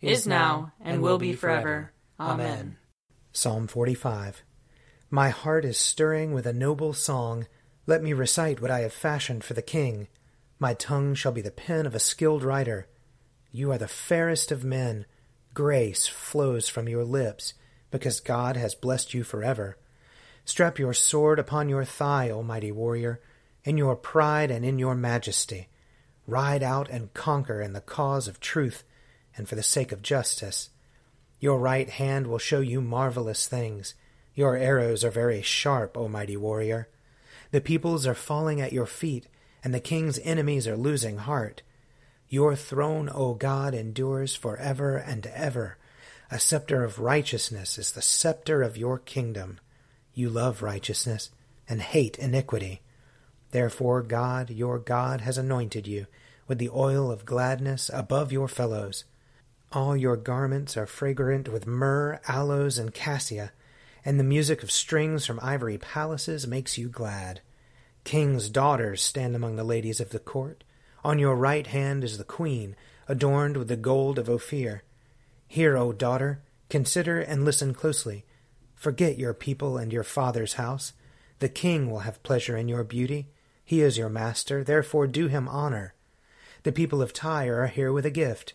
is now, and will be forever. Amen. Psalm 45 My heart is stirring with a noble song. Let me recite what I have fashioned for the king. My tongue shall be the pen of a skilled writer. You are the fairest of men. Grace flows from your lips, because God has blessed you forever. Strap your sword upon your thigh, O mighty warrior, in your pride and in your majesty. Ride out and conquer in the cause of truth and for the sake of justice. Your right hand will show you marvelous things. Your arrows are very sharp, O mighty warrior. The peoples are falling at your feet, and the king's enemies are losing heart. Your throne, O God, endures for ever and ever. A scepter of righteousness is the scepter of your kingdom. You love righteousness and hate iniquity. Therefore God, your God, has anointed you with the oil of gladness above your fellows. All your garments are fragrant with myrrh, aloes, and cassia, and the music of strings from ivory palaces makes you glad. King's daughters stand among the ladies of the court. On your right hand is the queen, adorned with the gold of Ophir. Hear, O daughter, consider and listen closely. Forget your people and your father's house. The king will have pleasure in your beauty. He is your master, therefore do him honor. The people of Tyre are here with a gift.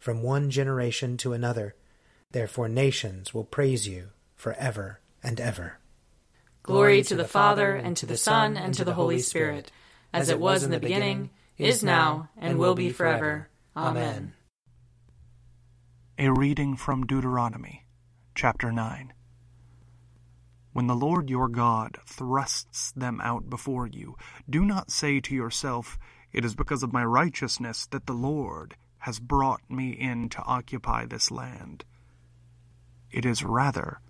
from one generation to another. Therefore nations will praise you for ever and ever. Glory to the Father, and to the Son, and to the Holy Spirit, as it was in the beginning, is now, and will be forever. Amen. A reading from Deuteronomy, chapter 9. When the Lord your God thrusts them out before you, do not say to yourself, it is because of my righteousness that the Lord has brought me in to occupy this land. It is rather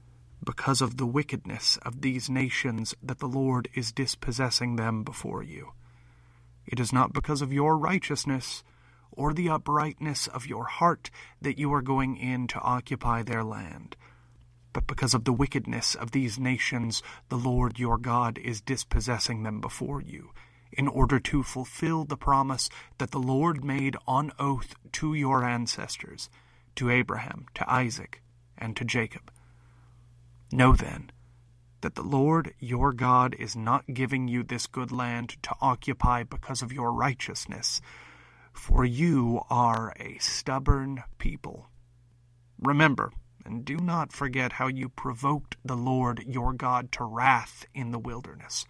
because of the wickedness of these nations that the Lord is dispossessing them before you. It is not because of your righteousness or the uprightness of your heart that you are going in to occupy their land, but because of the wickedness of these nations the Lord your God is dispossessing them before you in order to fulfill the promise that the Lord made on oath to your ancestors, to Abraham, to Isaac, and to Jacob. Know then that the Lord your God is not giving you this good land to occupy because of your righteousness, for you are a stubborn people. Remember, and do not forget how you provoked the Lord your God to wrath in the wilderness.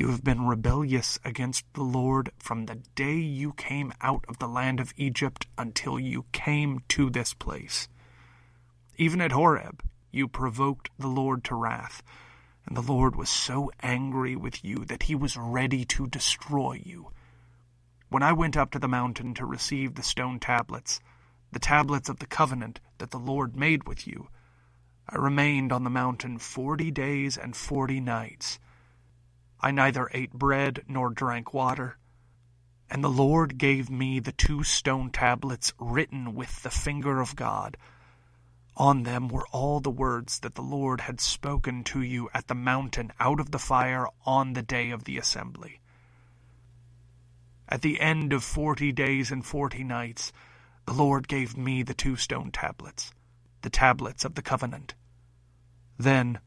You have been rebellious against the Lord from the day you came out of the land of Egypt until you came to this place. Even at Horeb, you provoked the Lord to wrath, and the Lord was so angry with you that he was ready to destroy you. When I went up to the mountain to receive the stone tablets, the tablets of the covenant that the Lord made with you, I remained on the mountain forty days and forty nights. I neither ate bread nor drank water. And the Lord gave me the two stone tablets written with the finger of God on them were all the words that the Lord had spoken to you at the mountain out of the fire on the day of the assembly. At the end of forty days and forty nights, the Lord gave me the two stone tablets, the tablets of the covenant. Then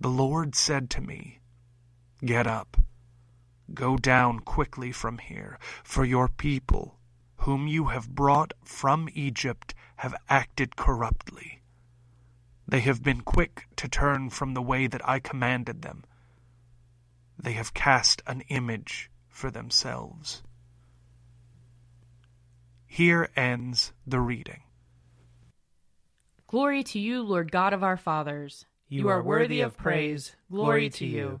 the Lord said to me, Get up, go down quickly from here, for your people, whom you have brought from Egypt, have acted corruptly. They have been quick to turn from the way that I commanded them. They have cast an image for themselves. Here ends the reading. Glory to you, Lord God of our fathers. You, you are worthy of praise. Glory to you.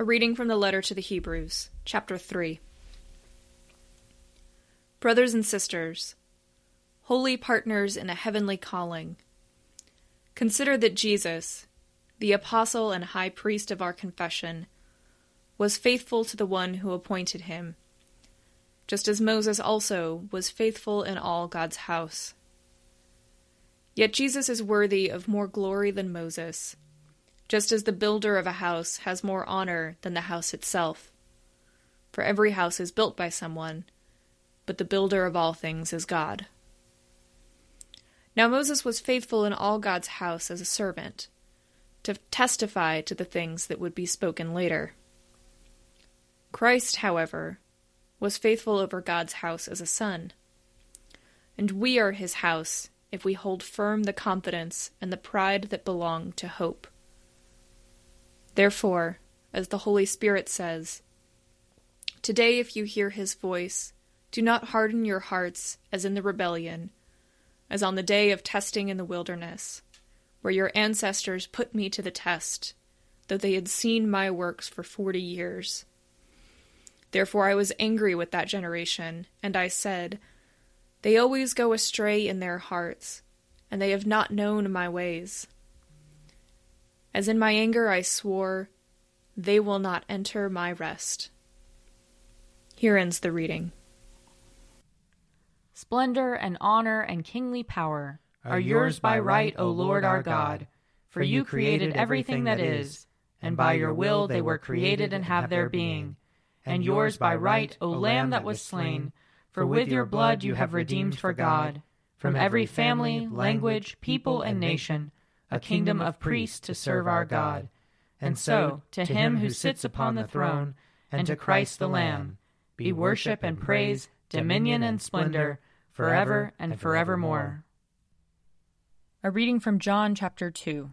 A reading from the letter to the Hebrews, chapter 3. Brothers and sisters, holy partners in a heavenly calling, consider that Jesus, the apostle and high priest of our confession, was faithful to the one who appointed him, just as Moses also was faithful in all God's house. Yet Jesus is worthy of more glory than Moses, just as the builder of a house has more honor than the house itself. For every house is built by someone but the builder of all things is God. Now Moses was faithful in all God's house as a servant, to testify to the things that would be spoken later. Christ, however, was faithful over God's house as a son. And we are his house if we hold firm the confidence and the pride that belong to hope. Therefore, as the Holy Spirit says, Today, if you hear his voice, do not harden your hearts as in the rebellion, as on the day of testing in the wilderness, where your ancestors put me to the test, though they had seen my works for forty years. Therefore I was angry with that generation, and I said, They always go astray in their hearts, and they have not known my ways. As in my anger I swore, They will not enter my rest. Here ends the reading. Splendor and honor and kingly power are yours by right, O Lord our God, for you created everything that is, and by your will they were created and have their being. And yours by right, O Lamb that was slain, for with your blood you have redeemed for God, from every family, language, people, and nation, a kingdom of priests to serve our God. And so, to him who sits upon the throne, and to Christ the Lamb, be worship and praise, dominion and splendor, forever and forevermore. A reading from John chapter 2.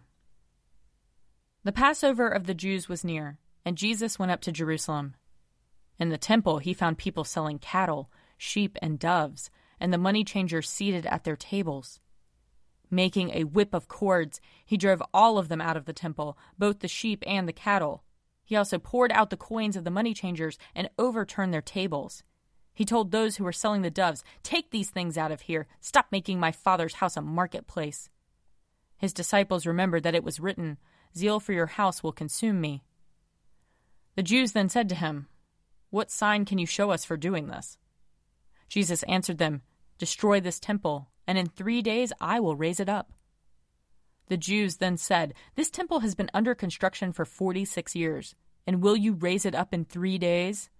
The Passover of the Jews was near, and Jesus went up to Jerusalem. In the temple he found people selling cattle, sheep, and doves, and the money changers seated at their tables. Making a whip of cords, he drove all of them out of the temple, both the sheep and the cattle. He also poured out the coins of the money changers and overturned their tables. He told those who were selling the doves, Take these things out of here. Stop making my father's house a marketplace. His disciples remembered that it was written, Zeal for your house will consume me. The Jews then said to him, What sign can you show us for doing this? Jesus answered them, Destroy this temple, and in three days I will raise it up. The Jews then said, This temple has been under construction for forty six years, and will you raise it up in three days?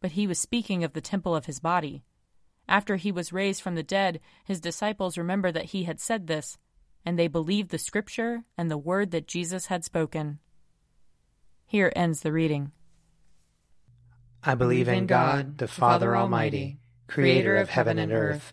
But he was speaking of the temple of his body. After he was raised from the dead, his disciples remembered that he had said this, and they believed the scripture and the word that Jesus had spoken. Here ends the reading. I believe in God, the Father Almighty, creator of heaven and earth.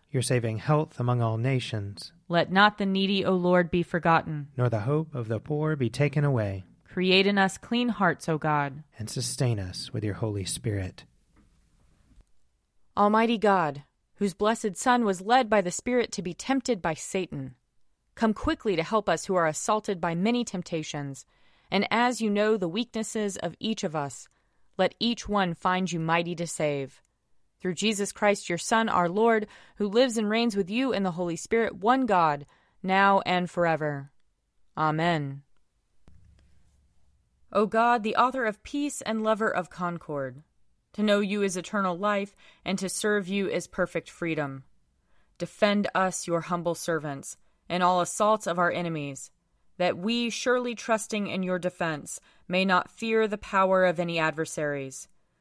Your saving health among all nations. Let not the needy, O Lord, be forgotten. Nor the hope of the poor be taken away. Create in us clean hearts, O God. And sustain us with your Holy Spirit. Almighty God, whose blessed Son was led by the Spirit to be tempted by Satan, come quickly to help us who are assaulted by many temptations. And as you know the weaknesses of each of us, let each one find you mighty to save. Through Jesus Christ, your Son, our Lord, who lives and reigns with you in the Holy Spirit, one God, now and forever. Amen. O God, the author of peace and lover of concord, to know you is eternal life, and to serve you is perfect freedom. Defend us, your humble servants, in all assaults of our enemies, that we, surely trusting in your defense, may not fear the power of any adversaries.